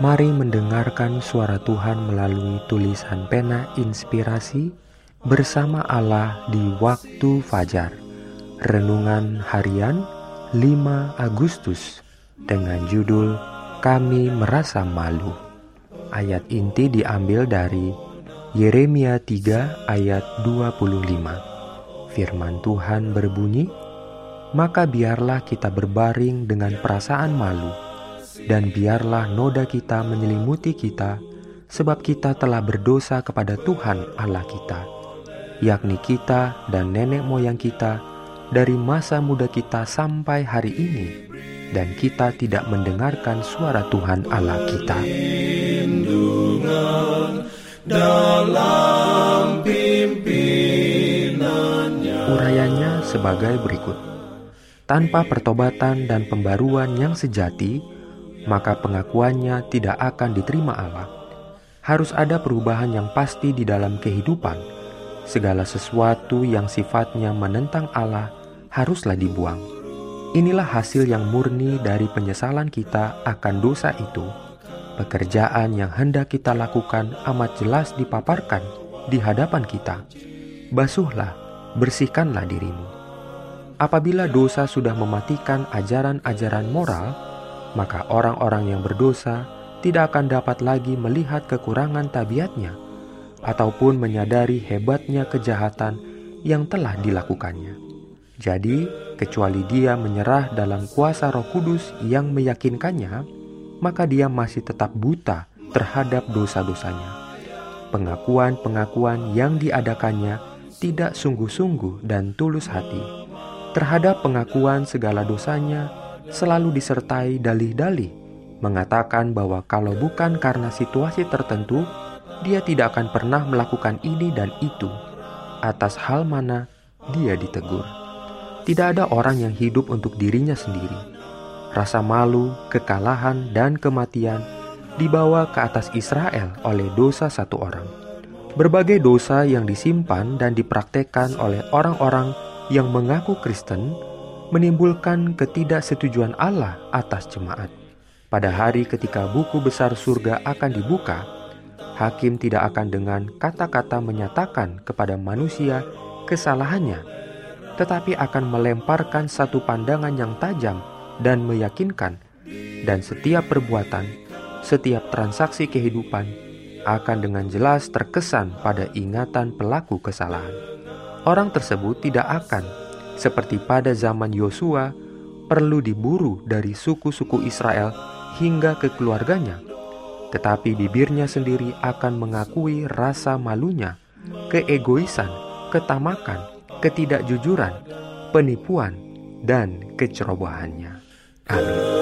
Mari mendengarkan suara Tuhan melalui tulisan pena inspirasi bersama Allah di waktu fajar. Renungan harian 5 Agustus dengan judul Kami Merasa Malu. Ayat inti diambil dari Yeremia 3 ayat 25. Firman Tuhan berbunyi, "Maka biarlah kita berbaring dengan perasaan malu." Dan biarlah noda kita menyelimuti kita, sebab kita telah berdosa kepada Tuhan Allah kita, yakni kita dan nenek moyang kita dari masa muda kita sampai hari ini, dan kita tidak mendengarkan suara Tuhan Allah kita. Urayanya sebagai berikut. Tanpa pertobatan dan pembaruan yang sejati, maka pengakuannya tidak akan diterima Allah. Harus ada perubahan yang pasti di dalam kehidupan. Segala sesuatu yang sifatnya menentang Allah haruslah dibuang. Inilah hasil yang murni dari penyesalan kita akan dosa itu. Pekerjaan yang hendak kita lakukan amat jelas dipaparkan di hadapan kita. Basuhlah, bersihkanlah dirimu. Apabila dosa sudah mematikan ajaran-ajaran moral, maka orang-orang yang berdosa tidak akan dapat lagi melihat kekurangan tabiatnya ataupun menyadari hebatnya kejahatan yang telah dilakukannya. Jadi, kecuali dia menyerah dalam kuasa Roh Kudus yang meyakinkannya, maka dia masih tetap buta terhadap dosa-dosanya. Pengakuan-pengakuan yang diadakannya tidak sungguh-sungguh dan tulus hati. Terhadap pengakuan segala dosanya, selalu disertai dalih-dalih mengatakan bahwa kalau bukan karena situasi tertentu, dia tidak akan pernah melakukan ini dan itu. Atas hal mana dia ditegur. Tidak ada orang yang hidup untuk dirinya sendiri. Rasa malu, kekalahan, dan kematian dibawa ke atas Israel oleh dosa satu orang. Berbagai dosa yang disimpan dan dipraktekkan oleh orang-orang yang mengaku Kristen menimbulkan ketidaksetujuan Allah atas jemaat. Pada hari ketika buku besar surga akan dibuka, hakim tidak akan dengan kata-kata menyatakan kepada manusia kesalahannya, tetapi akan melemparkan satu pandangan yang tajam dan meyakinkan, dan setiap perbuatan, setiap transaksi kehidupan akan dengan jelas terkesan pada ingatan pelaku kesalahan. Orang tersebut tidak akan seperti pada zaman Yosua, perlu diburu dari suku-suku Israel hingga ke keluarganya. Tetapi bibirnya sendiri akan mengakui rasa malunya, keegoisan, ketamakan, ketidakjujuran, penipuan, dan kecerobohannya. Amin.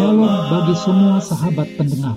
Shalom bagi semua sahabat pendengar.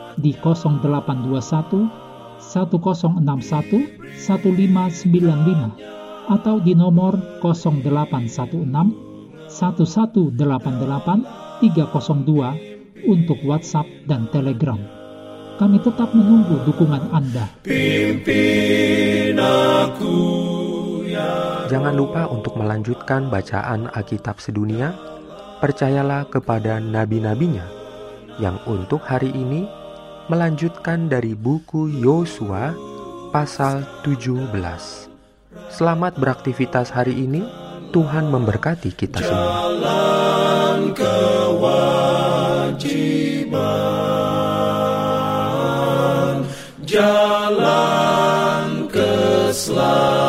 di 0821 1061 1595 atau di nomor 0816 1188 302 untuk WhatsApp dan Telegram. Kami tetap menunggu dukungan Anda. Pimpin aku ya Jangan lupa untuk melanjutkan bacaan Alkitab sedunia. Percayalah kepada nabi-nabinya yang untuk hari ini melanjutkan dari buku Yosua pasal 17. Selamat beraktivitas hari ini. Tuhan memberkati kita semua. Jalan kewajiban, jalan keselamatan.